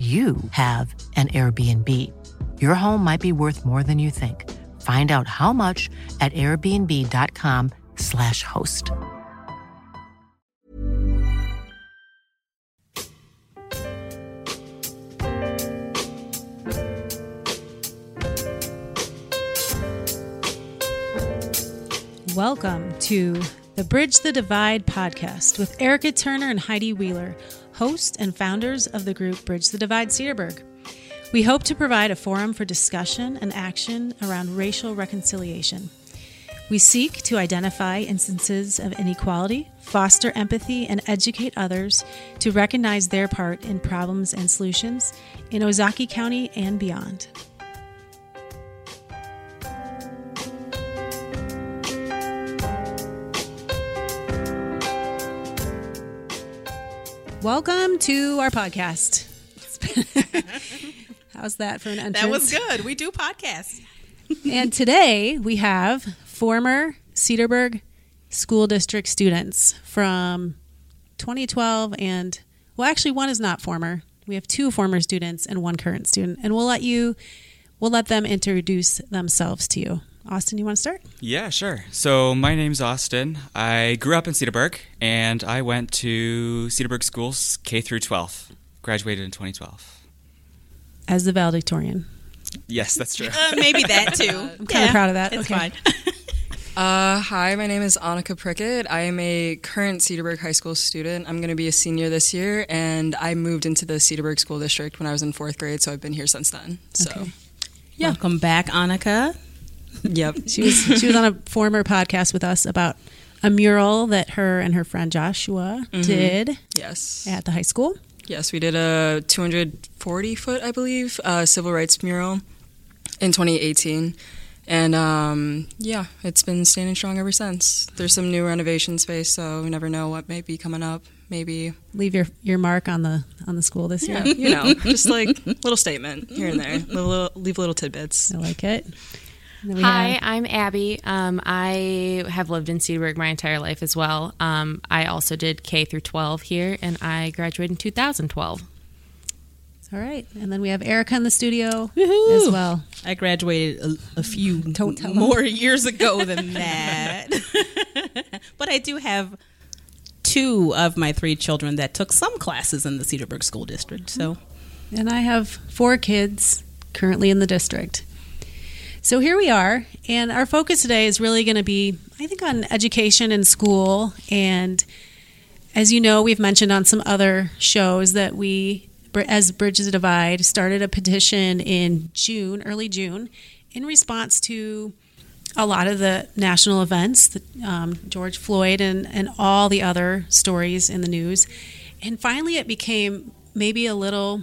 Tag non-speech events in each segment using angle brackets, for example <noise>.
you have an Airbnb. Your home might be worth more than you think. Find out how much at airbnb.com/slash host. Welcome to the Bridge the Divide podcast with Erica Turner and Heidi Wheeler, hosts and founders of the group Bridge the Divide Cedarburg. We hope to provide a forum for discussion and action around racial reconciliation. We seek to identify instances of inequality, foster empathy, and educate others to recognize their part in problems and solutions in Ozaukee County and beyond. Welcome to our podcast. <laughs> How's that for an entrance? That was good. We do podcasts. and today we have former Cedarburg School District students from 2012 and, well, actually, one is not former. We have two former students and one current student, and we'll let you, we'll let them introduce themselves to you. Austin, you want to start? Yeah, sure. So my name's Austin. I grew up in Cedarburg, and I went to Cedarburg schools K through 12. Graduated in 2012. As the valedictorian. Yes, that's true. Uh, maybe that <laughs> too. I'm kind of proud of that. It's Okay. fine. <laughs> Uh, hi, my name is Annika Prickett. I am a current Cedarburg High School student. I'm going to be a senior this year, and I moved into the Cedarburg School District when I was in fourth grade, so I've been here since then. So, Okay. Welcome back, Annika. Yep. She was she was on a former podcast with us about a mural that her and her friend Joshua did Yes. at the high school. Yes, we did a 240 foot, I believe, uh, civil rights mural in 2018. And um, yeah, it's been standing strong ever since. There's some new renovation space, so we never know what may be coming up. Maybe, Leave your, your mark on the on the school this yeah, year. you know, just <laughs> like a little statement here and there. Little, leave little tidbits. I like it. And then we Hi, have- I'm Abby. Um, I have lived in Cedarburg my entire life as well. Um, I also did K through 12 here, and I graduated in 2012. all right. And then we have Erica in the studio as well. I graduated a, a few <laughs> Don't tell more years ago <laughs> than that. <laughs> but I do have two of my three children that took some classes in the Cedarburg School District. So And I have four kids currently in the district. So here we are, and our focus today is really going to be, I think, on education and school. And as you know, we've mentioned on some other shows that we, as Bridges Divide, started a petition in June, early June, in response to a lot of the national events, the, um, George Floyd and, and all the other stories in the news. And finally, it became maybe a little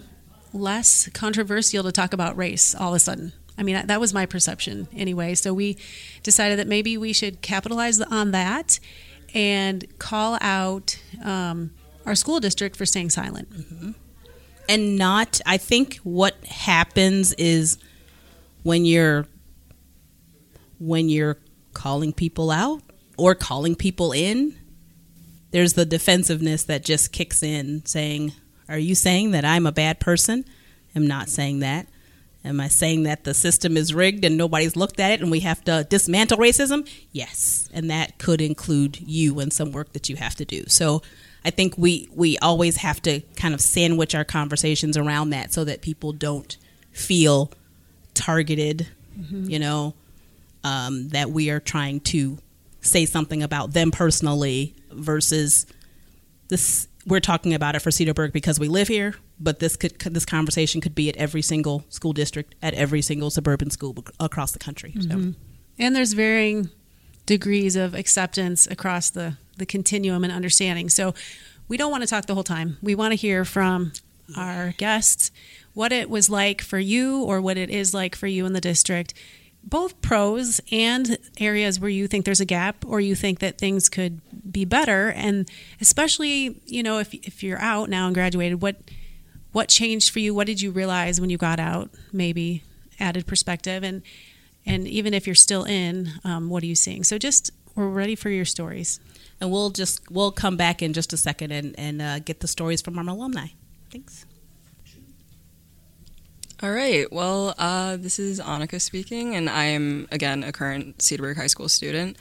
less controversial to talk about race all of a sudden. I mean, that was my perception anyway. So we decided that maybe we should capitalize on that and call out um, our school district for staying silent. and not i think what happens is when you're when you're calling people out or calling people in there's the defensiveness that just kicks in saying are you saying that i'm a bad person i'm not saying that am i saying that the system is rigged and nobody's looked at it and we have to dismantle racism yes and that could include you and some work that you have to do so I think we we always have to kind of sandwich our conversations around that so that people don't feel targeted. Mm-hmm. You know, um, that we are trying to say something about them personally versus this. We're talking about it for Cedarburg because we live here, but this could this conversation could be at every single school district, at every single suburban school across the country. Mm-hmm. So. And there's varying degrees of acceptance across the the continuum and understanding. So we don't want to talk the whole time. We want to hear from our guests what it was like for you or what it is like for you in the district. Both pros and areas where you think there's a gap or you think that things could be better. And especially, you know, if, if you're out now and graduated, what what changed for you? What did you realize when you got out? Maybe added perspective and and even if you're still in, um, what are you seeing? So just we're ready for your stories and we'll just we'll come back in just a second and and uh, get the stories from our alumni. Thanks. All right. Well, uh, this is Annika speaking, and I am again a current Cedarburg High School student.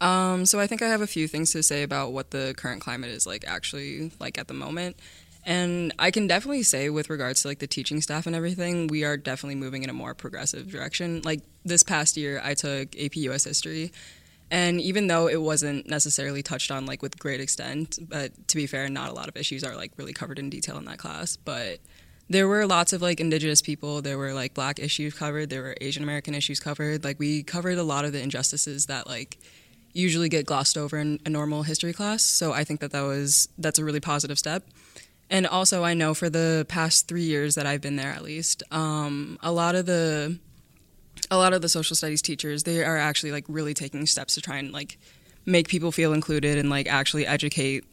Um, so I think I have a few things to say about what the current climate is like actually like at the moment. And I can definitely say with regards to like the teaching staff and everything, we are definitely moving in a more progressive direction. Like this past year I took AP US history and even though it wasn't necessarily touched on like with great extent, but to be fair, not a lot of issues are like really covered in detail in that class. But there were lots of like indigenous people, there were like black issues covered, there were Asian American issues covered. Like we covered a lot of the injustices that like usually get glossed over in a normal history class. So I think that that was that's a really positive step. And also, I know for the past three years that I've been there, at least, um, a lot of the a lot of the social studies teachers they are actually like really taking steps to try and like make people feel included and like actually educate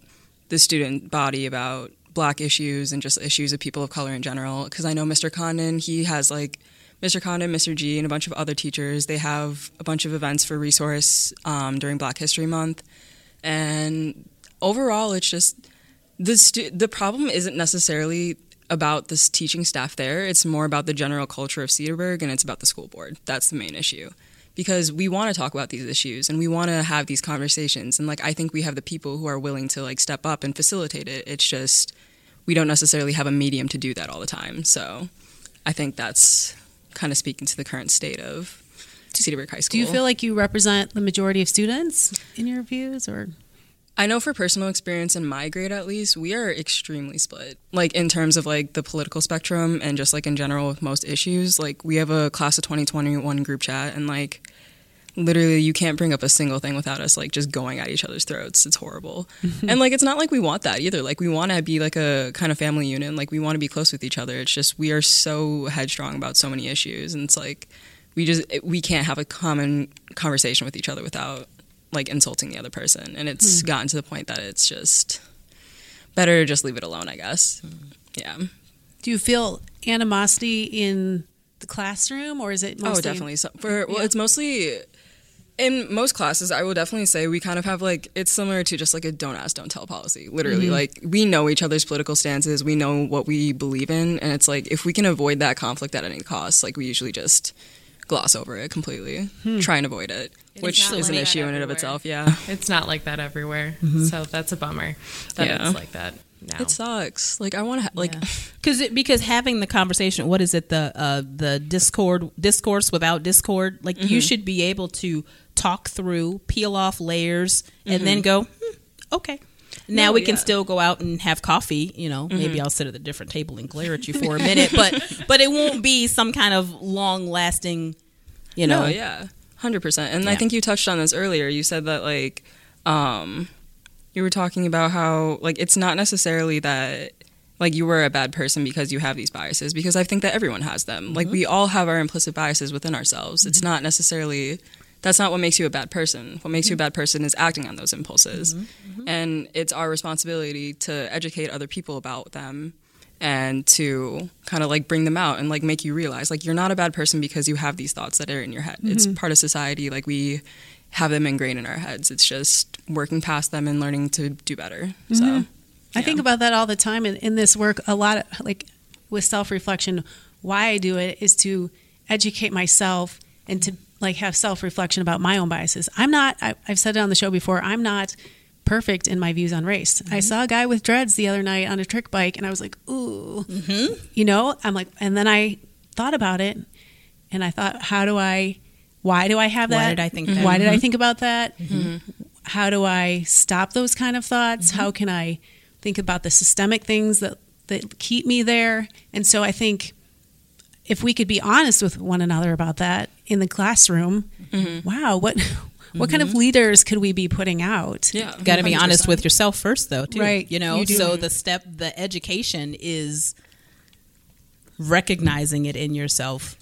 the student body about black issues and just issues of people of color in general. Because i know mr condon he has like mr condon mr g and a bunch of other teachers. They have a bunch of events for resource um, during black history month. And overall it's just the stu- the problem isn't necessarily about this teaching staff there. It's more about the general culture of Cedarburg and it's about the school board. That's the main issue. Because we want to talk about these issues and we want to have these conversations. And like I think we have the people who are willing to like step up and facilitate it. It's just we don't necessarily have a medium to do that all the time. So I think that's kind of speaking to the current state of Cedarburg High School. Do you feel like you represent the majority of students in your views or I know for personal experience in my grade at least, we are extremely split. Like in terms of like the political spectrum and just like in general with most issues. Like we have a class of 2021 group chat and like literally you can't bring up a single thing without us like just going at each other's throats. It's horrible. <laughs> and like it's not like we want that either. Like we want to be like a kind of family unit. Like we want to be close with each other. It's just we are so headstrong about so many issues and it's like we just we can't have a common conversation with each other without like insulting the other person. And it's mm. gotten to the point that it's just better to just leave it alone i guess. Yeah. Do you feel animosity in the classroom or is it oh definitely. So for well yeah. it's mostly in most classes i will definitely say we kind of have like it's similar to just like a don't ask don't tell policy. Literally mm-hmm. like we know each other's political stances. We know what we believe in. And it's like if we can avoid that conflict at any cost like we usually just gloss over it completely hmm. try and avoid it which is an issue in and of itself. Yeah, <laughs> it's not like that everywhere. Mm-hmm. So that's a bummer that yeah. it's like that. Now. It sucks. Like I want to ha- like because yeah. <laughs> because having the conversation. What is it? The uh, the discord discourse without discord. Like mm-hmm. you should be able to talk through, peel off layers, and mm-hmm. then go. Hmm, okay. Now no, we can still go out and have coffee. You know, maybe mm-hmm. I'll sit at a different table and glare at you for a minute, but <laughs> but it won't be some kind of long lasting. You know, no, yeah. Hundred percent. And yeah. I think you touched on this earlier. You said that like um, you were talking about how like it's not necessarily that like you were a bad person because you have these biases because I think that everyone has them. Mm-hmm. Like we all have our implicit biases within ourselves. Mm-hmm. It's not necessarily that's not what makes you a bad person. What makes mm-hmm. you a mm-hmm. bad person is acting on those impulses. Mm-hmm. Mm-hmm. And it's our responsibility to educate other people about them and to kind of like bring them out and like make you realize like you're not a bad person because you have these thoughts that are in your head. It's part of society. Like we have them ingrained in our heads. It's just working past them and learning to do better. So I think about that all the time in, in this work. A lot of like with self reflection, why I do it is to educate myself and to like have self reflection about my own biases. I'm not. I, I've said it on the show before. I'm not perfect in my views on race. I saw a guy with dreads the other night on a trick bike, and I was like, ooh, you know. I'm like, and then I thought about it, and I thought, how do I? Why do I have mm-hmm. that? Why did I think that? Why did I think about that? How do I stop those kind of thoughts? How can I think about the systemic things that that keep me there? And so I think if we could be honest with one another about that in the classroom, mm-hmm. wow, what <laughs> what kind of mm-hmm. leaders could we be putting out? yeah, got to be honest with yourself first though too Right, you know? You so the step the education is recognizing it in yourself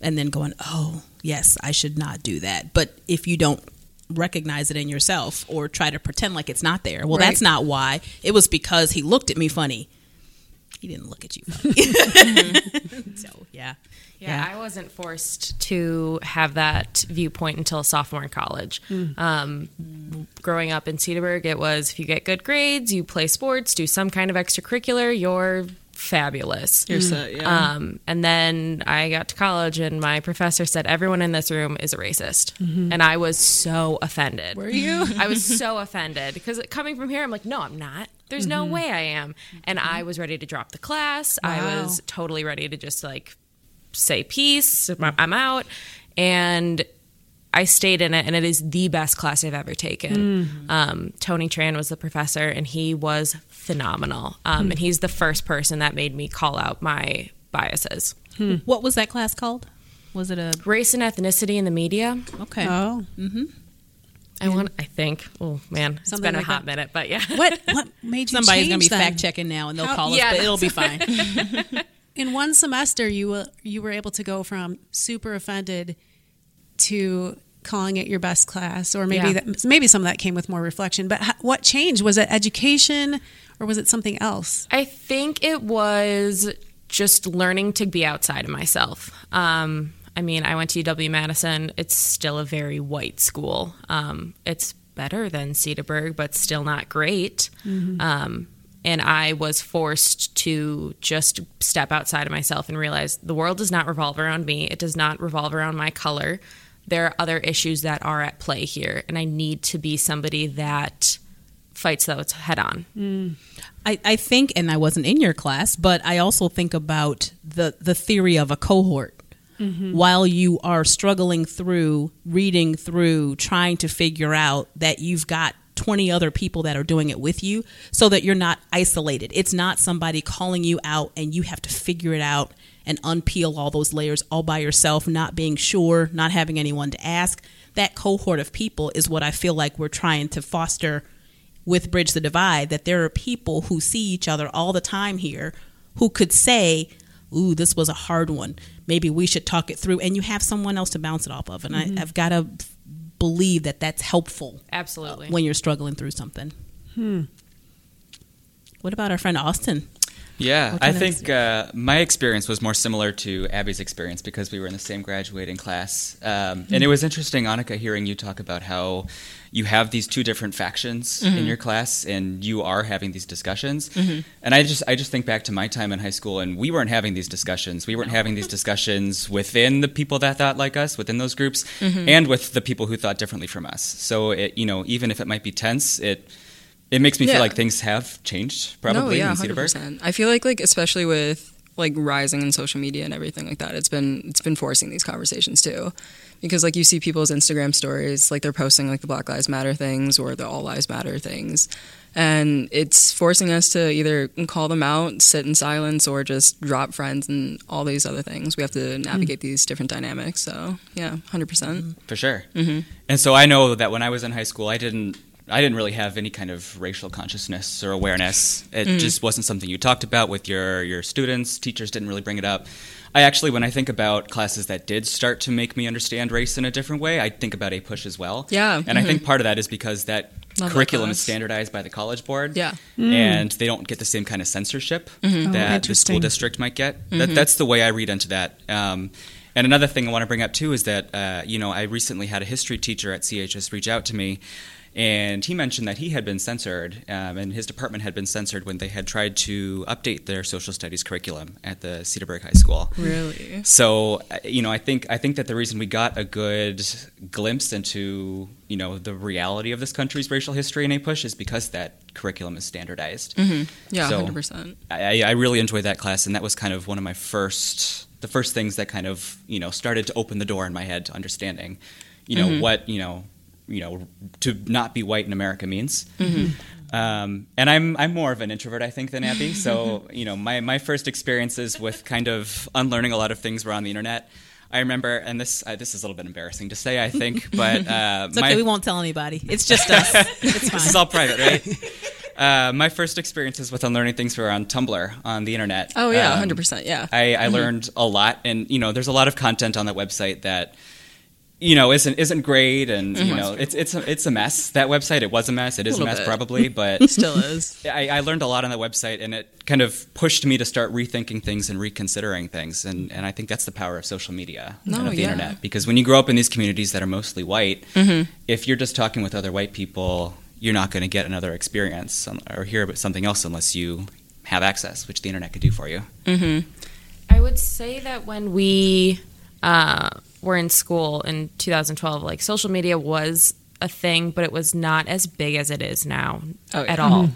and then going oh yes i should not do that. But if you don't recognize it in yourself or try to pretend like it's not there well Right. that's not why. It was because he looked at me funny he didn't look at you <laughs> <laughs> so yeah Yeah, I wasn't forced to have that viewpoint until sophomore in college. Um, growing up in Cedarburg, it was if you get good grades, you play sports, do some kind of extracurricular, you're fabulous. You're set, yeah. Um, and then I got to college, and my professor said everyone in this room is a racist, and I was so offended. Were you? <laughs> I was so offended because coming from here, I'm like, no, I'm not. There's no mm-hmm. way I am, and I mm-hmm. was ready to drop the class. I was totally ready to just like say peace. I'm out, and I stayed in it, and it is the best class I've ever taken. Mm-hmm. Um, Tony Tran was the professor, and he was phenomenal. Um, hmm. And he's the first person that made me call out my biases. Hmm. what was that class called was it a Race and ethnicity in the media. okay Oh, I want. I think. Oh man, it's Something been a hot that. minute, but yeah. what <laughs> what made you? somebody's gonna be then? fact checking now and they'll How- call us Yeah, but it'll be fine <laughs> in one semester you were you were able to go from super offended to calling it your best class or maybe Yeah. that maybe some of that came with more reflection but what changed was it education or was it something else I think it was just learning to be outside of myself. Um, I mean, I went to UW Madison. It's still a very white school. Um, it's better than Cedarburg, but still not great. Um, and I was forced to just step outside of myself and realize the world does not revolve around me. It does not revolve around my color. There are other issues that are at play here, and I need to be somebody that fights those head on. I, I think, and I wasn't in your class, but I also think about the the theory of a cohort. Mm-hmm. While you are struggling through reading through, trying to figure out that you've got 20 other people that are doing it with you so that you're not isolated. It's not somebody calling you out and you have to figure it out and unpeel all those layers all by yourself, not being sure, not having anyone to ask. That cohort of people is what I feel like we're trying to foster with Bridge the Divide that there are people who see each other all the time here who could say, Ooh, this was a hard one. Maybe we should talk it through. And you have someone else to bounce it off of. And I, I've got to believe that that's helpful Absolutely. when you're struggling through something. Hmm. What about our friend Austin? Yeah, I think uh, my experience was more similar to Abby's experience because we were in the same graduating class. Um, And it was interesting, Annika, hearing you talk about how you have these two different factions in mm-hmm. your class and you are having these discussions. Mm-hmm. And I just I just think back to my time in high school and we weren't having these discussions. We weren't having these discussions within the people that thought like us, within those groups, mm-hmm. and with the people who thought differently from us. So it, you know, even if it might be tense, it it makes me Yeah. feel like things have changed probably no, yeah, in Cedarburg. percent. I feel like like especially with like rising in social media and everything like that, it's been it's been forcing these conversations too, because like you see people's Instagram stories, like they're posting like the Black Lives Matter things or the All Lives Matter things, and it's forcing us to either call them out, sit in silence, or just drop friends and all these other things. We have to navigate these different dynamics. So yeah, hundred percent. For sure. Mm-hmm. And so I know that when I was in high school, I didn't. I didn't really have any kind of racial consciousness or awareness. It just wasn't something you talked about with your, your students. Teachers didn't really bring it up. I actually, when I think about classes that did start to make me understand race in a different way, I think about APUSH as well. Yeah. And I think part of that is because that Love curriculum is standardized by the college board. Yeah. And they don't get the same kind of censorship Mm-hmm. Oh, that the school district might get. That, that's the way I read into that. Um, and another thing I want to bring up too is that uh, you know I recently had a history teacher at CHS reach out to me, and he mentioned that he had been censored, um, and his department had been censored when they had tried to update their social studies curriculum at the Cedarburg High School. Really? So uh, you know, I think I think that the reason we got a good glimpse into you know the reality of this country's racial history in push is because that curriculum is standardized. Yeah, So- hundred percent. I, I really enjoyed that class, and that was kind of one of my first, the first things that kind of you know started to open the door in my head to understanding, you know what you know, you know, to not be white in America means. Um, and I'm I'm more of an introvert, I think, than Abby. So <laughs> you know, my my first experiences with kind of unlearning a lot of things were on the internet. I remember, and this uh, this is a little bit embarrassing to say, I think, <laughs> but uh, It's okay. my, we won't tell anybody. It's just us. <laughs> It's fine. this is all private, right? Uh, my first experiences with unlearning things were on Tumblr on the internet. Oh yeah, Um, hundred percent. Yeah. I, I learned a lot, and you know, there's a lot of content on that website that you know isn't isn't great, and you know, it's it's a, it's a mess. That website, it was a mess. It is a, Little mess, bit. probably, <laughs> but Still is. <laughs> I, I learned a lot on that website, and it kind of pushed me to start rethinking things and reconsidering things, and and I think that's the power of social media No, and of the yeah. internet. Because when you grow up in these communities that are mostly white, Mm-hmm. if you're just talking with other white people, you're not going to get another experience or hear about something else unless you have access, which the internet could do for you. I would say that when we uh, were in school in 2012, like social media was a thing, but it was not as big as it is now Oh, yeah. at all.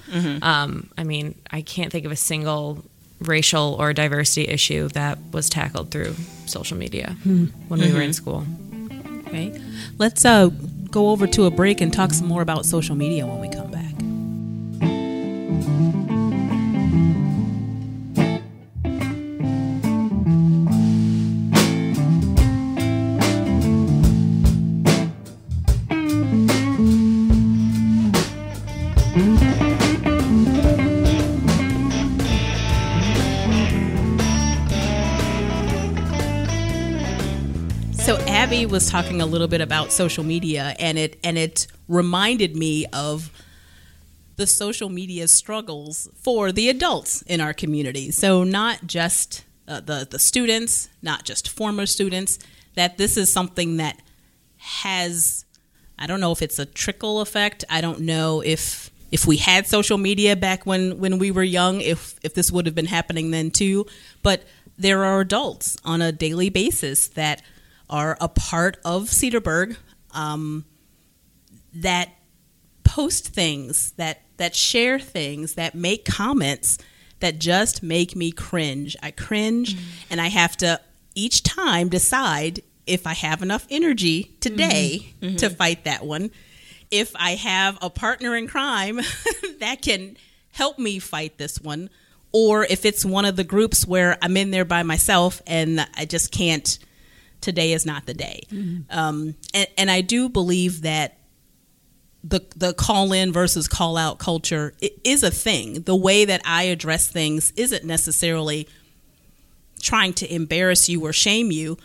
Um, I mean, I can't think of a single racial or diversity issue that was tackled through social media when we were in school. Okay. Let's uh, go over to a break and talk some more about social media when we come back. Was talking a little bit about social media, and it and it reminded me of the social media struggles for the adults in our community. So not just uh, the the students, not just former students. That this is something that has I don't know if it's a trickle effect. I don't know if if we had social media back when when we were young, if if this would have been happening then too. But there are adults on a daily basis that are a part of Cedarburg um, that post things that that share things that make comments that just make me cringe. I cringe mm-hmm. and I have to each time decide if I have enough energy today mm-hmm. Mm-hmm. to fight that one. If I have a partner in crime <laughs> that can help me fight this one or if it's one of the groups where I'm in there by myself and I just can't today is not the day. Um, and, and I do believe that the the call in versus call out culture is a thing. The way that I address things isn't necessarily trying to embarrass you or shame you.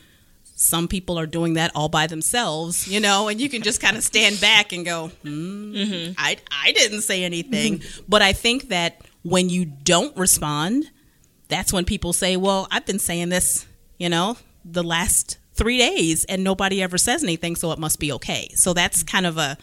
Some people are doing that all by themselves, you know, and you can just kind of stand back and go, mm-hmm. I, I didn't say anything. But I think that when you don't respond, that's when people say, well, I've been saying this, you know, the last three days and nobody ever says anything, so it must be okay. So that's kind of a,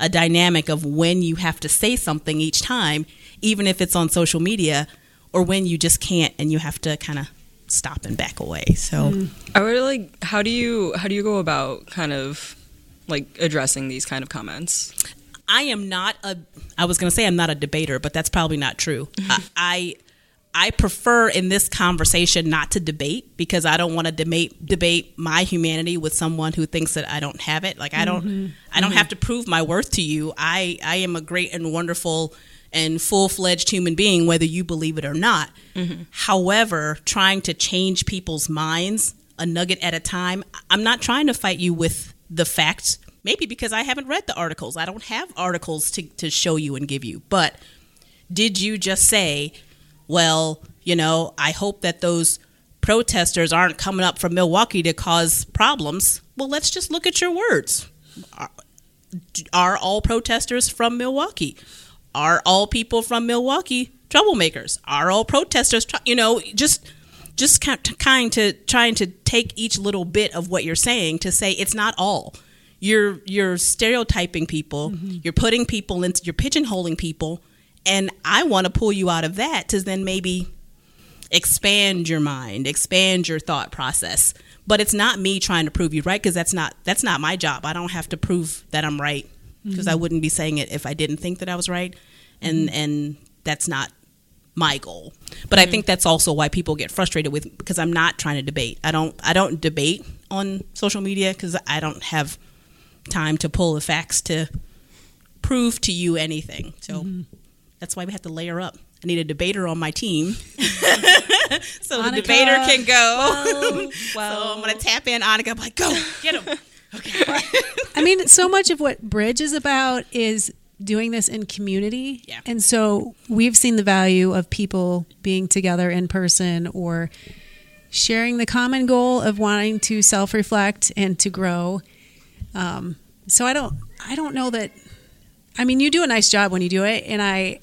a dynamic of when you have to say something each time, even if it's on social media, or when you just can't and you have to kind of stop and back away. So mm. I would like. How do you how do you go about kind of like addressing these kind of comments? I am not a. I was going to say I'm not a debater, but that's probably not true. <laughs> I, I I prefer in this conversation not to debate because I don't want to debate debate my humanity with someone who thinks that I don't have it. Like I don't mm-hmm. I don't have mm-hmm. to prove my worth to you. I I am a great and wonderful and full-fledged human being whether you believe it or not. Mm-hmm. However, trying to change people's minds a nugget at a time, I'm not trying to fight you with the facts. Maybe because I haven't read the articles. I don't have articles to, to show you and give you. But did you just say, well, you know, I hope that those protesters aren't coming up from Milwaukee to cause problems? Well, let's just look at your words. Are- are all protesters from Milwaukee? Are all people from Milwaukee troublemakers? Are all protesters, tr- you know, just just kind to trying to take each little bit of what you're saying to say it's not all. You're you're stereotyping people. Mm-hmm. You're putting people into you're pigeonholing people, and I want to pull you out of that to then maybe expand your mind, expand your thought process. But it's not me trying to prove you right because that's not that's not my job. I don't have to prove that I'm right because I mm-hmm. wouldn't be saying it if I didn't think that I was right, and mm-hmm. and that's not my goal. But I mm-hmm. think that's also why people get frustrated with because I'm not trying to debate. I don't I don't debate on social media because I don't have time to pull the facts to prove to you anything. So that's why we have to layer up. I need a debater on my team. <laughs> so the debater can go. well, <laughs> so I'm going to tap in Annika. I'm like, go, get him. <laughs> okay. I mean, so much of what Bridge is about is doing this in community. Yeah. And so we've seen the value of people being together in person or sharing the common goal of wanting to self reflect and to grow. Um, so I don't I don't know that I mean you do a nice job when you do it and I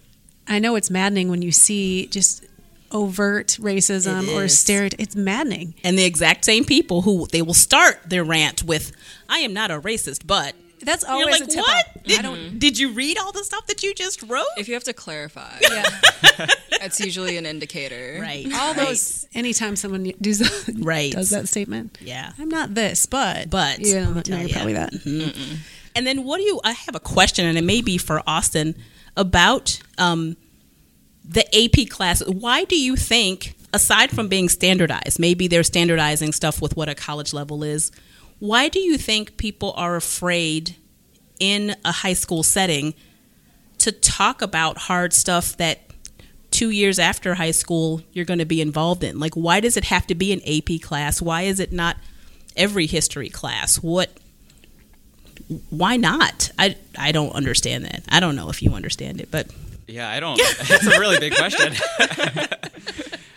I know it's maddening when you see just overt racism or is. stereotype it's maddening. And the exact same people who they will start their rant with, I am not a racist, but. That's You're always like, a tip what? Did, I don't did you read all the stuff that you just wrote? If you have to clarify, <laughs> yeah. that's usually an indicator. Right. all right, those anytime someone does that, Right. does that statement Yeah. i'm not this but But- you know, no, you're yeah. probably that mm-hmm. And then what do you? I have a question, and it may be for Austin about um, the AP class. Why do you think, aside from being standardized, maybe they're standardizing stuff with what a college level is? Why do you think people are afraid in a high school setting to talk about hard stuff that two years after high school you're going to be involved in? Like, why does it have to be an AP class? Why is it not every history class? What why not? I I don't understand that. I don't know if you understand it, but Yeah, I don't. <laughs> It's a really big question, <laughs>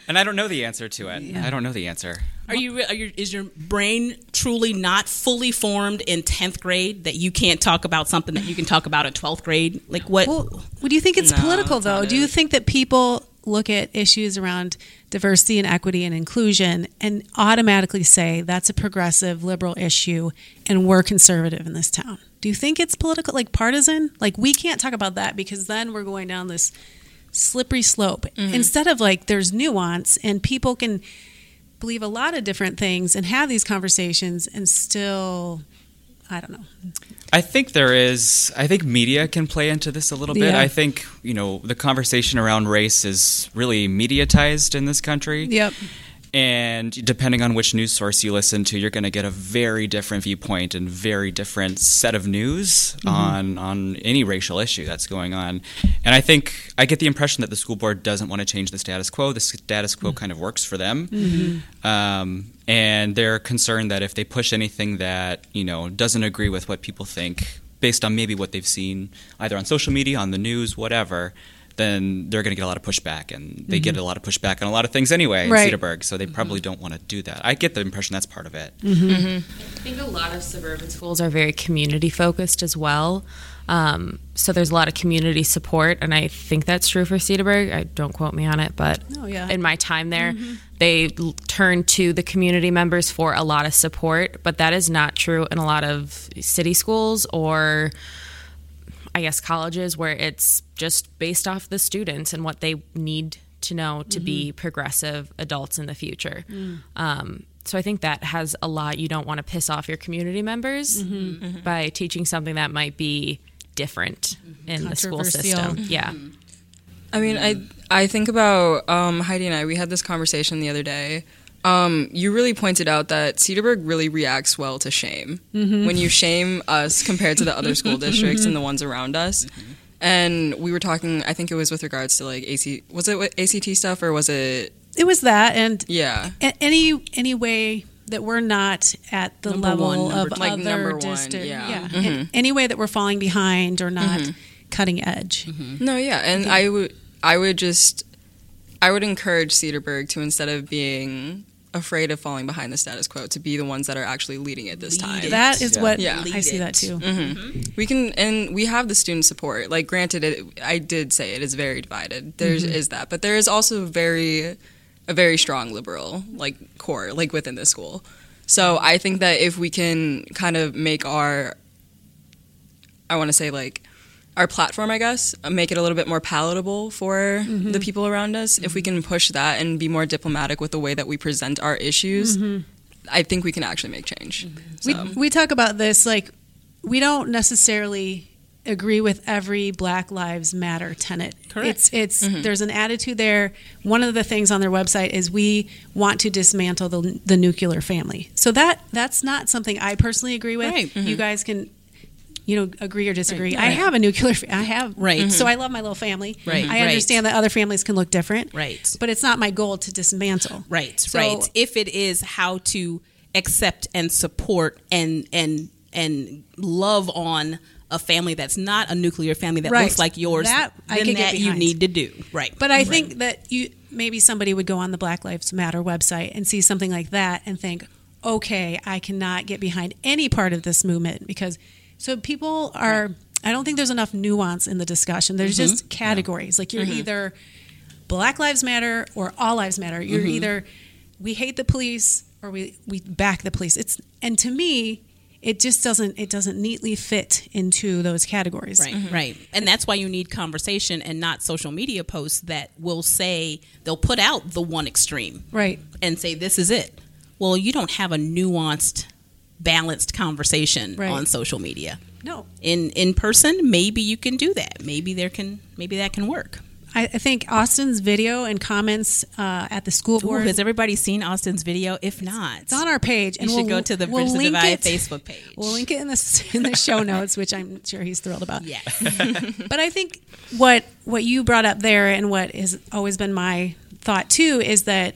and I don't know the answer to it. I don't know the answer. are you, are you is your brain truly not fully formed in 10th grade that you can't talk about something that you can talk about in 12th grade? Like what well what do you think it's No, political though not do you think that people look at issues around diversity and equity and inclusion and automatically say that's a progressive liberal issue and we're conservative in this town. Do you think it's political like partisan? Like we can't talk about that because then we're going down this slippery slope. Mm-hmm. instead of like there's nuance and people can believe a lot of different things and have these conversations and still i don't know I think there is. I think media can play into this a little bit. Yeah. I think you know the conversation around race is really mediatized in this country. yep And depending on which news source you listen to, you're going to get a very different viewpoint and very different set of news on on any racial issue that's going on. And I think I get the impression that the school board doesn't want to change the status quo. The status quo kind of works for them, um, and they're concerned that if they push anything that you know doesn't agree with what people think, based on maybe what they've seen either on social media, on the news, whatever. Then they're going to get a lot of pushback, and they get mm-hmm. a lot of pushback on a lot of things anyway Right. in Cedarburg. So they mm-hmm. probably don't want to do that. I get the impression that's part of it. Mm-hmm. I think a lot of suburban schools are very community focused as well. Um, so there's a lot of community support, and I think that's true for Cedarburg. I don't quote me on it, but Oh, yeah. in my time there, they l- turn to the community members for a lot of support. But that is not true in a lot of city schools or I guess colleges where it's just based off the students and what they need to know to be mm-hmm. progressive adults in the future. Mm. Um, so I think that has a lot. You don't want to piss off your community members mm-hmm. Mm-hmm. by teaching something that might be different in the school Controversial. system. Yeah. I mean, I I think about um, Heidi and I. We had this conversation the other day. Um, you really pointed out that Cedarburg really reacts well to shame mm-hmm. when you shame us compared to the other school <laughs> districts and the mm-hmm. ones around us. Mm-hmm. And we were talking. I think it was with regards to like AC. Was it ACT stuff or was it? it was that and Yeah. a- any any way that we're not at the Number level one, of two. Like other number one, district, yeah. a- any way that we're falling behind or not cutting edge. No, yeah, and I would I would just I would encourage Cedarburg to instead of being afraid of falling behind the status quo to be the ones that are actually leading it this time. That is what Yeah. I see that too. Mm-hmm. Mm-hmm. We can, and we have the student support. Like, granted, it, I did say it is very divided. There mm-hmm. is that, but there is also very, a very strong liberal like core like within the school. So I think that if we can kind of make our, I want to say like our platform, I guess, uh, make it a little bit more palatable for the mm-hmm. people around us. If we mm-hmm. can push that and be more diplomatic with the way that we present our issues, mm-hmm. I think we can actually make change. We, So. we talk about this like we don't necessarily agree with every Black Lives Matter tenet. Correct. It's it's there's an attitude there. One of the things on their website is we want to dismantle the the nuclear family. So that that's not something I personally agree with. Right. You guys can you know agree or disagree. I have a nuclear I have Right. So mm-hmm. I love my little family. Right. I Right. understand that other families can look different. Right. But it's not my goal to dismantle. Right, So- right. If it is how to accept and support and and and love on a family that's not a nuclear family that Right. looks like yours, That I then that you need to do. Right. But I think that you maybe somebody would go on the Black Lives Matter website and see something like that and think, okay, I cannot get behind any part of this movement because so people are. I don't think there's enough nuance in the discussion. There's Mm-hmm. just categories. Like you're either Black Lives Matter or All Lives Matter. You're Mm-hmm. either we hate the police or we we back the police. It's and to me, it just doesn't it doesn't neatly fit into those categories. Right, right. And that's why you need conversation and not social media posts that will say they'll put out the one extreme Right. and say this is it. Well, you don't have a nuanced, balanced conversation Right. on social media. No, In in person, maybe you can do that. Maybe there can maybe that can work. I, I think Austin's video and comments uh, at the school Ooh, board. has everybody seen Austin's video? If not, it's on our page, and you should go to the Bridge the Divide it- Facebook page. We'll link it in the <laughs> in the show notes, which I'm sure he's thrilled about. Yes. <laughs> But I think what what you brought up there, and what has always been my thought too, is that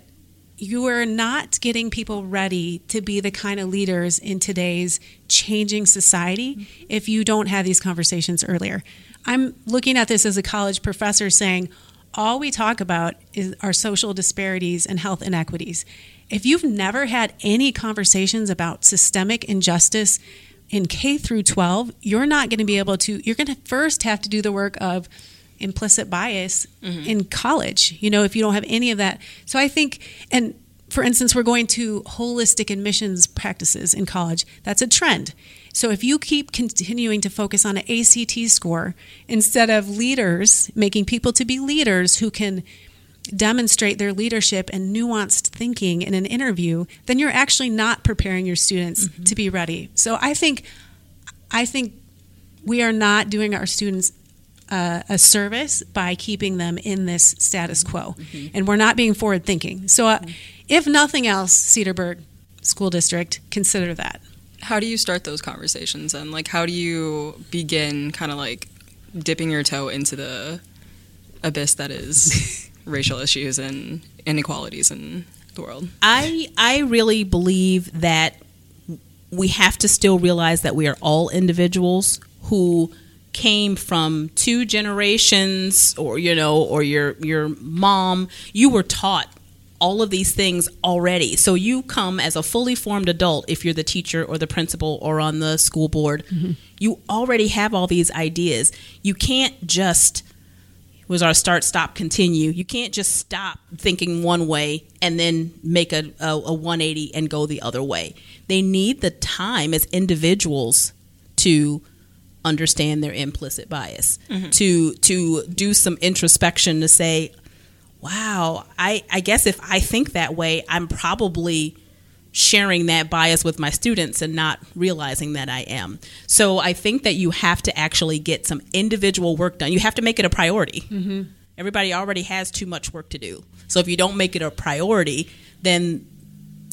you are not getting people ready to be the kind of leaders in today's changing society if you don't have these conversations earlier. I'm looking at this as a college professor saying all we talk about is our social disparities and health inequities. If you've never had any conversations about systemic injustice in K through 12, you're not going to be able to you're going to first have to do the work of implicit bias mm-hmm. in college, you know, if you don't have any of that. So I think, and for instance, we're going to holistic admissions practices in college. That's a trend. So if you keep continuing to focus on an ACT score instead of leaders, making people to be leaders who can demonstrate their leadership and nuanced thinking in an interview, then you're actually not preparing your students mm-hmm. to be ready. So I think I think we are not doing our students uh, a service by keeping them in this status quo, and we're not being forward thinking. So, uh, if nothing else, Cedarburg School District consider that. How do you start those conversations and like how do you begin kind of like dipping your toe into the abyss that is <laughs> racial issues and inequalities in the world? I I really believe that we have to still realize that we are all individuals who came from two generations or you know or your your mom you were taught all of these things already. So you come as a fully formed adult if you're the teacher or the principal or on the school board. Mm-hmm. You already have all these ideas. You can't just was our start stop continue. You can't just stop thinking one way and then make a, a, a 180 and go the other way. They need the time as individuals to understand their implicit bias to to do some introspection to say wow i i guess if i think that way i'm probably sharing that bias with my students and not realizing that I am. So I think that you have to actually get some individual work done. You have to make it a priority. Mm-hmm. Everybody already has too much work to do. So if you don't make it a priority, then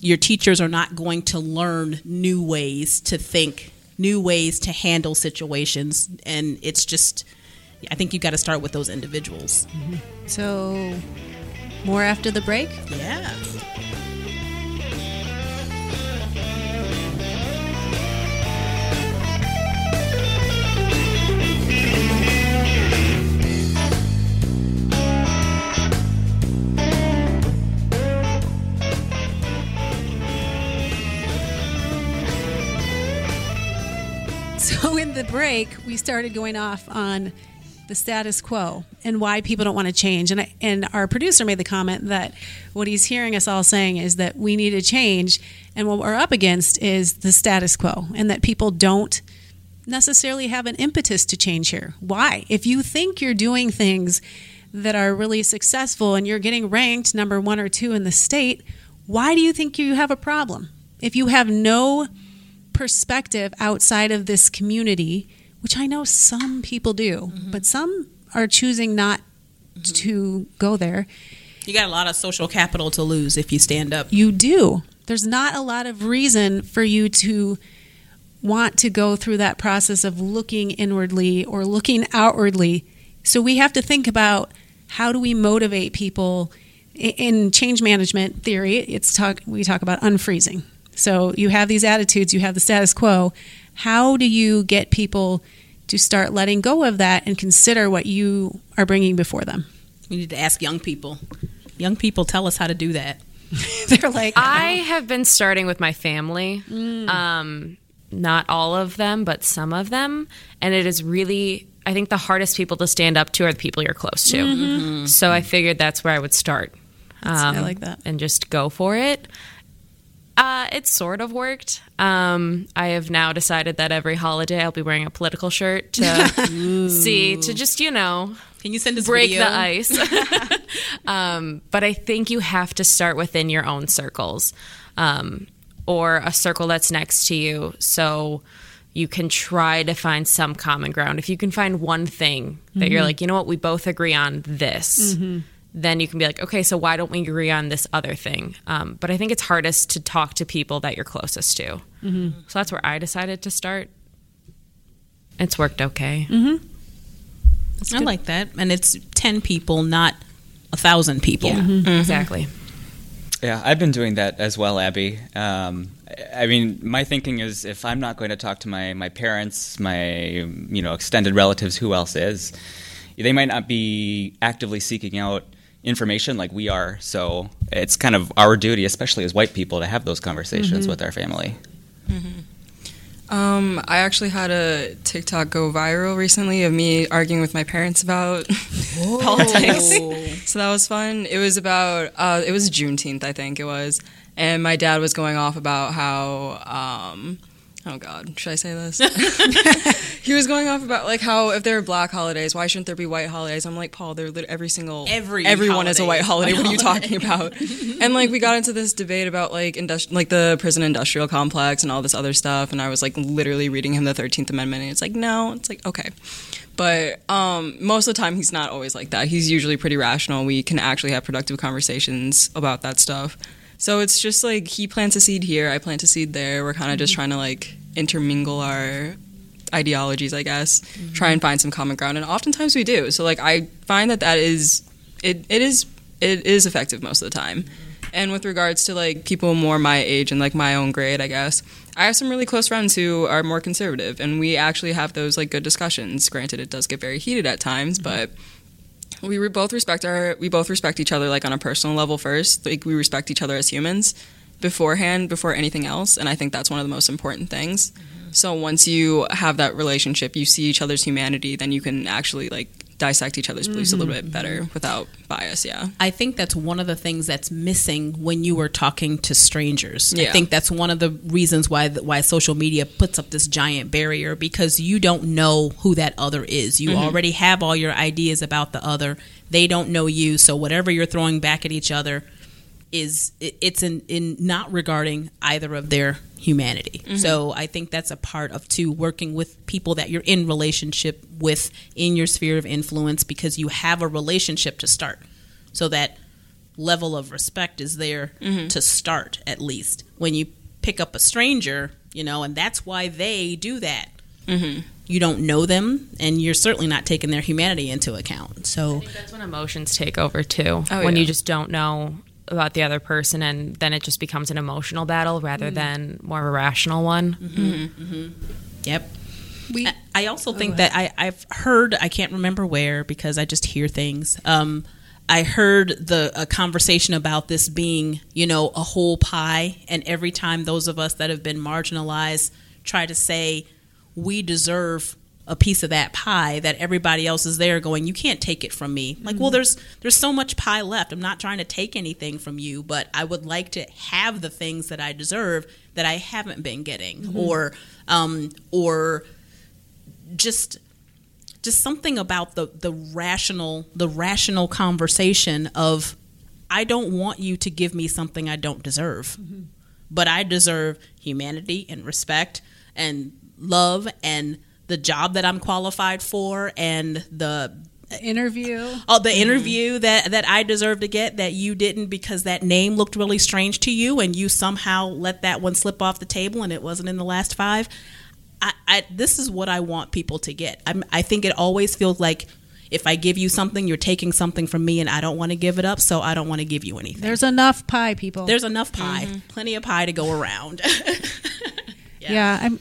your teachers are not going to learn new ways to think, new ways to handle situations. And it's just, I think you got to start with those individuals. So, more after the break. Yeah. So <laughs> in the break, we started going off on the status quo and why people don't want to change. And I, and our producer made the comment that what he's hearing us all saying is that we need to change, and what we're up against is the status quo, and that people don't necessarily have an impetus to change here. Why? If you think you're doing things that are really successful and you're getting ranked number one or two in the state, why do you think you have a problem? If you have no perspective outside of this community, which I know some people do, mm-hmm. but some are choosing not mm-hmm. to go there. You got a lot of social capital to lose if you stand up. You do. There's not a lot of reason for you to want to go through that process of looking inwardly or looking outwardly. So we have to think about how do we motivate people in change management theory. It's talk we talk about unfreezing. So you have these attitudes, you have the status quo. How do you get people to start letting go of that and consider what you are bringing before them? We need to ask young people. Young people tell us how to do that. <laughs> They're like, I have been starting with my family. Mm. Um, not all of them, but some of them. And it is really, I think the hardest people to stand up to are the people you're close to. Mm-hmm. Mm-hmm. So I figured that's where I would start. I um, like that. And just go for it. Uh, it sort of worked. Um, I have now decided that every holiday I'll be wearing a political shirt to <laughs> see, to just, you know, Can you send us break video? the ice. <laughs> um, but I think you have to start within your own circles um, or a circle that's next to you. So you can try to find some common ground. If you can find one thing that you're like, you know what, we both agree on this. Then you can be like, okay, so why don't we agree on this other thing? Um, but I think it's hardest to talk to people that you're closest to. So that's where I decided to start. It's worked okay. I like that. And it's 10 people, not a thousand people. Yeah, exactly. Yeah, I've been doing that as well, Abby. Um, I mean, my thinking is if I'm not going to talk to my, my parents, my you know extended relatives, who else is? They might not be actively seeking out information like we are. So it's kind of our duty, especially as white people, to have those conversations with our family. Um, I actually had a TikTok go viral recently of me arguing with my parents about <laughs> politics. So that was fun. It was about uh, it was Juneteenth, I think it was, and my dad was going off about how. Um, Oh God, should I say this? <laughs> he was going off about like how if there are black holidays, why shouldn't there be white holidays? I'm like, Paul, they're lit- every single Every everyone is a white holiday holiday. a What are you talking <laughs> about? and like we got into this debate about like industri- like the prison industrial complex and all this other stuff, and I was like literally reading him the Thirteenth Amendment, and it's like no, it's like okay. But um, most of the time, he's not always like that. He's usually pretty rational. We can actually have productive conversations about that stuff. So it's just like he plants a seed here, I plant a seed there. We're kind of just mm-hmm. trying to like intermingle our ideologies, I guess, mm-hmm. try and find some common ground, and oftentimes we do. So like I find that that is it, it is it is effective most of the time. Mm-hmm. And with regards to like people more my age and like my own grade, I guess I have some really close friends who are more conservative, and we actually have those like good discussions. Granted, it does get very heated at times, but we re- both respect our we both respect each other like on a personal level first. Like we respect each other as humans beforehand before anything else, and I think that's one of the most important things. So once you have that relationship, you see each other's humanity, then you can actually like dissect each other's beliefs a little mm-hmm. bit better without bias. Yeah. I think that's one of the things that's missing when you are talking to strangers. I think that's one of the reasons why why social media puts up this giant barrier because you don't know who that other is. You mm-hmm. already have all your ideas about the other. They don't know you, so whatever you're throwing back at each other is it's in, in not regarding either of their humanity. Mm-hmm. So I think that's a part of too working with people that you're in relationship with in your sphere of influence because you have a relationship to start. So that level of respect is there mm-hmm. to start at least. When you pick up a stranger, you know, and that's why they do that. Mm-hmm. You don't know them, and you're certainly not taking their humanity into account. So That's when emotions take over too. Oh, when yeah. you just don't know about the other person, and then it just becomes an emotional battle rather mm-hmm. than more of a rational one. Mm-hmm. Mm-hmm. Yep. We- I- I also oh, think that I, I've heard, I can't remember where because I just hear things. Um, I heard the a conversation about this being, you know, a whole pie, and every time those of us that have been marginalized try to say, we deserve a piece of that pie that everybody else is there going you can't take it from me. Like well mm-hmm. there's there's so much pie left. I'm not trying to take anything from you but i would like to have the things that i deserve that i haven't been getting mm-hmm. or um or just just something about the the rational the rational conversation of I don't want you to give me something I don't deserve. Mm-hmm. But I deserve humanity and respect and love and the job that I'm qualified for and the Interview. Oh, the mm-hmm. interview that that I deserve to get that you didn't because that name looked really strange to you and you somehow let that one slip off the table and it wasn't in the last five. I, I this is what I want people to get. I'm, I think it always feels like if I give you something, you're taking something from me, and I don't want to give it up, so I don't want to give you anything. There's enough pie, people. There's enough pie, mm-hmm. plenty of pie to go around. <laughs> yeah. I'm.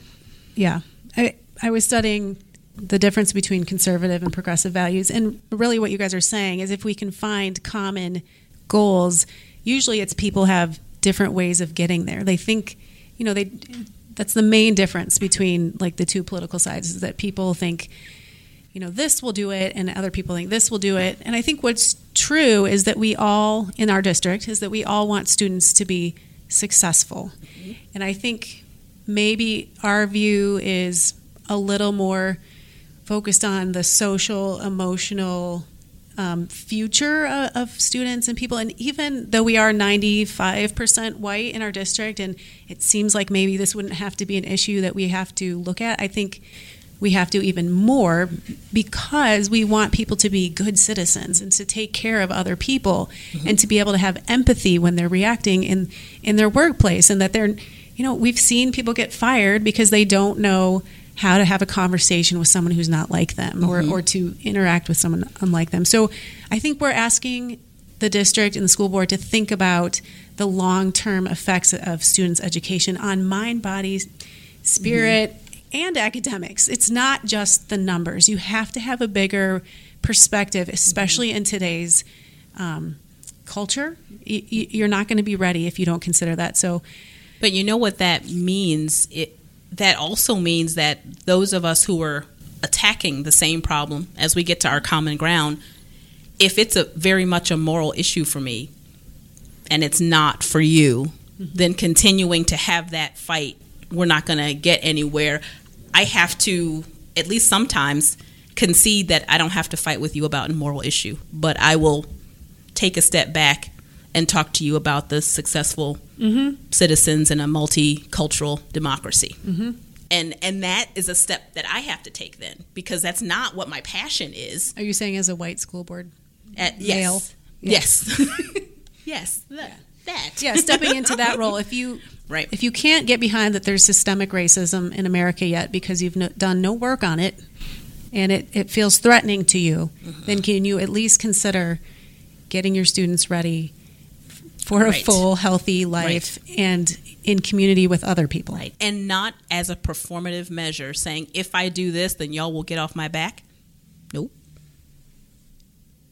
Yeah, I I was studying the difference between conservative and progressive values, and really what you guys are saying is if we can find common goals, usually it's people have different ways of getting there. They think, you know, they. That's the main difference between like the two political sides is that people think you know, this will do it, and other people think this will do it. And I think what's true is that we all, in our district, is that we all want students to be successful. Mm-hmm. And I think maybe our view is a little more focused on the social, emotional um, future of, of students and people. And even though we are 95% white in our district, and it seems like maybe this wouldn't have to be an issue that we have to look at, I think we have to even more because we want people to be good citizens and to take care of other people and to be able to have empathy when they're reacting in in their workplace and that they're you know we've seen people get fired because they don't know how to have a conversation with someone who's not like them or, mm-hmm. or to interact with someone unlike them so i think we're asking the district and the school board to think about the long-term effects of students education on mind body spirit mm-hmm. and academics. It's not just the numbers. You have to have a bigger perspective, mm-hmm. especially in today's um, culture. Y- you're not going to be ready if you don't consider that. So, But you know what that means? It that also means that those of us who are attacking the same problem as we get to our common ground, if it's a very much a moral issue for me and it's not for you, mm-hmm. then continuing to have that fight, we're not going to get anywhere. I have to at least sometimes concede that I don't have to fight with you about a moral issue, but I will take a step back and talk to you about the successful citizens in a multicultural democracy. And and that is a step that I have to take then because that's not what my passion is. are you saying as a white school board? At, Male. yes, yes, <laughs> yes, that. that. Yeah, stepping into that role. If you <laughs> Right. if you can't get behind that there's systemic racism in America yet because you've no, done no work on it and it, it feels threatening to you, then mm-hmm. can you at least consider getting your students ready for a full, healthy life and in community with other people? Right. And not as a performative measure saying, if I do this, then y'all will get off my back. Nope.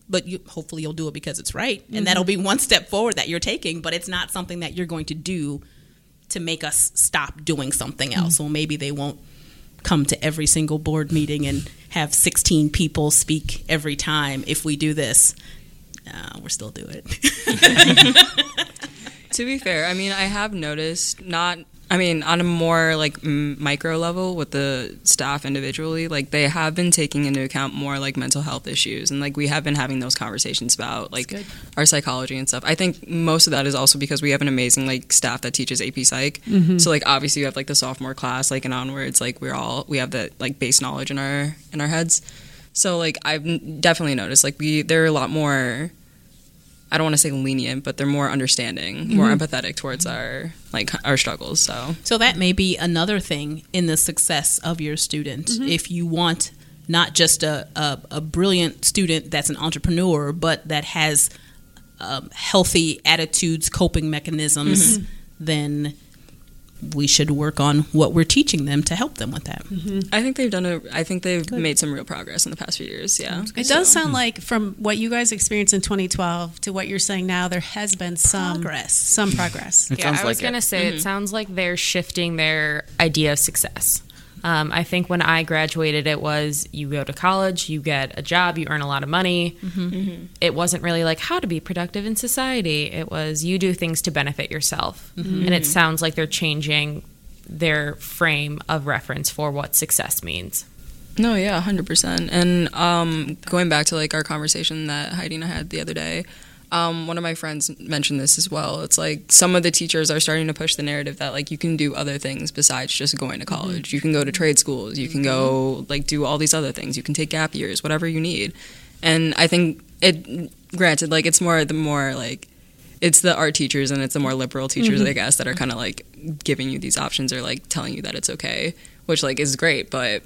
But you, hopefully you'll do it because it's right. And that'll mm-hmm. be one step forward that you're taking, but it's not something that you're going to do to make us stop doing something else. Mm-hmm. Well, maybe they won't come to every single board meeting and have 16 people speak every time if we do this. Uh, we're still do it. <laughs> To be fair, I mean, I have noticed not. I mean, on a more like m- micro level with the staff individually, like they have been taking into account more like mental health issues, and like we have been having those conversations about like our psychology and stuff. I think most of that is also because we have an amazing like staff that teaches AP Psych. So like obviously you have like the sophomore class, like and onwards, like we're all we have that like base knowledge in our in our heads. So like I've definitely noticed like we there are a lot more I don't want to say lenient, but they're more understanding, more mm-hmm. empathetic towards our like our struggles. So So that may be another thing in the success of your student. Mm-hmm. If you want not just a, a, a brilliant student that's an entrepreneur, but that has um, healthy attitudes, coping mechanisms, mm-hmm. then we should work on what we're teaching them to help them with that. Mm-hmm. I think they've done a. I think they've made some real progress in the past few years. Yeah, It does sound like from what you guys experienced in 2012 to what you're saying now, there has been some Progress. Some progress. It yeah, sounds I was like gonna it. say it mm-hmm. sounds like they're shifting their idea of success. Um, I think when I graduated, it was you go to college, you get a job, you earn a lot of money. It wasn't really like how to be productive in society. It was you do things to benefit yourself. And it sounds like they're changing their frame of reference for what success means. No, yeah, hundred percent. And um, going back to like our conversation that Heidi and I had the other day, um, one of my friends mentioned this as well. It's like some of the teachers are starting to push the narrative that like you can do other things besides just going to mm-hmm. college. You can go to trade schools. You can go mm-hmm. like do all these other things. You can take gap years, whatever you need. And I think it. Granted, like it's more the more like it's the art teachers and it's the more liberal teachers, I mm-hmm. guess, that are kind of like giving you these options or like telling you that it's okay, which like is great, but.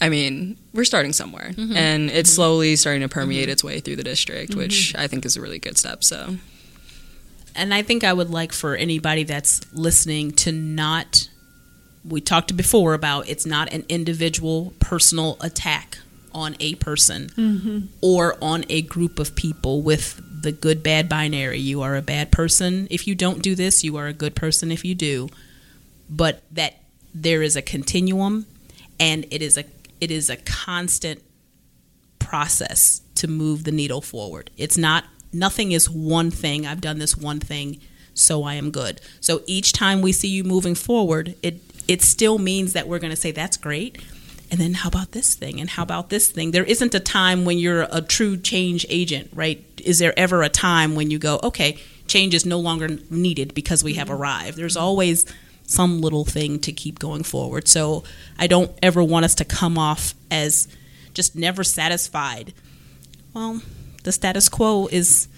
I mean, we're starting somewhere, mm-hmm. and it's mm-hmm. slowly starting to permeate mm-hmm. its way through the district, which I think is a really good step. So, And I think I would like for anybody that's listening to not, we talked before about it's not an individual personal attack on a person or on a group of people with the good bad binary. You are a bad person if you don't do this, you are a good person if you do. But that there is a continuum and it is a it is a constant process to move the needle forward. It's not nothing is one thing. I've done this one thing, so I am good. So each time we see you moving forward, it it still means that we're going to say that's great. And then how about this thing? And how about this thing? There isn't a time when you're a true change agent, right? Is there ever a time when you go, okay, change is no longer needed because we have arrived? There's always some little thing to keep going forward. So I don't ever want us to come off as just never satisfied. Well, the status quo is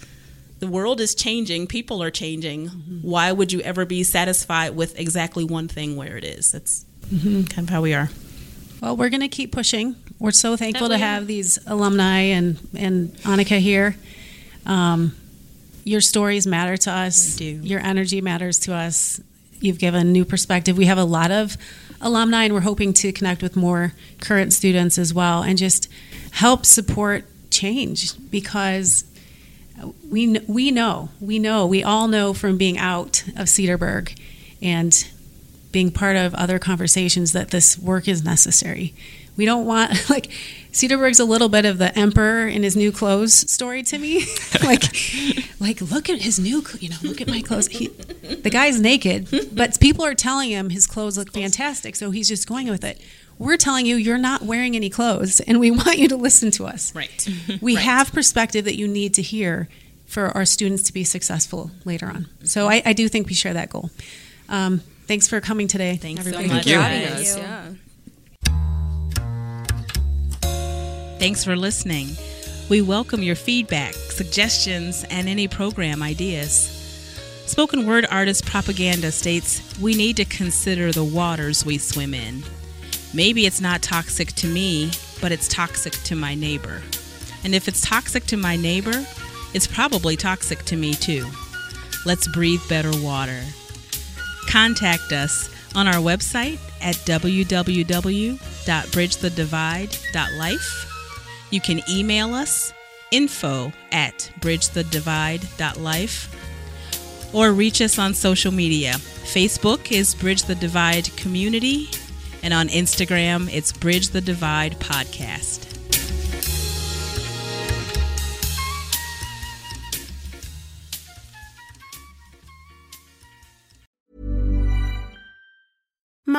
the world is changing, people are changing. Why would you ever be satisfied with exactly one thing where it is? That's kind of how we are. Well, we're going to keep pushing. We're so thankful That to have these alumni and and Annika here. Um, your stories matter to us. Your energy matters to us. You've given new perspective. We have a lot of alumni, and we're hoping to connect with more current students as well, and just help support change because we we know we know we all know from being out of Cedarburg and being part of other conversations that this work is necessary. We don't want <laughs> like Cedarburg's a little bit of the emperor in his new clothes story to me. <laughs> <laughs> like like look at his new cl- you know, look at my clothes. He, the guy's naked, but people are telling him his clothes look fantastic, so he's just going with it. We're telling you you're not wearing any clothes and we <laughs> want you to listen to us. Right. We have perspective that you need to hear for our students to be successful later on. So I, I do think we share that goal. Um, thanks for coming today. Thanks so everybody. much. you. having guys. us, yeah. Thanks for listening. We welcome your feedback, suggestions, and any program ideas. Spoken word artist propaganda states we need to consider the waters we swim in. Maybe it's not toxic to me, but it's toxic to my neighbor. And if it's toxic to my neighbor, it's probably toxic to me too. Let's breathe better water. Contact us on our website at www.bridgethedivide.life. You can email us info at bridgethedivide.life or reach us on social media. Facebook is Bridge the Divide Community, and on Instagram, it's Bridge the Divide Podcast.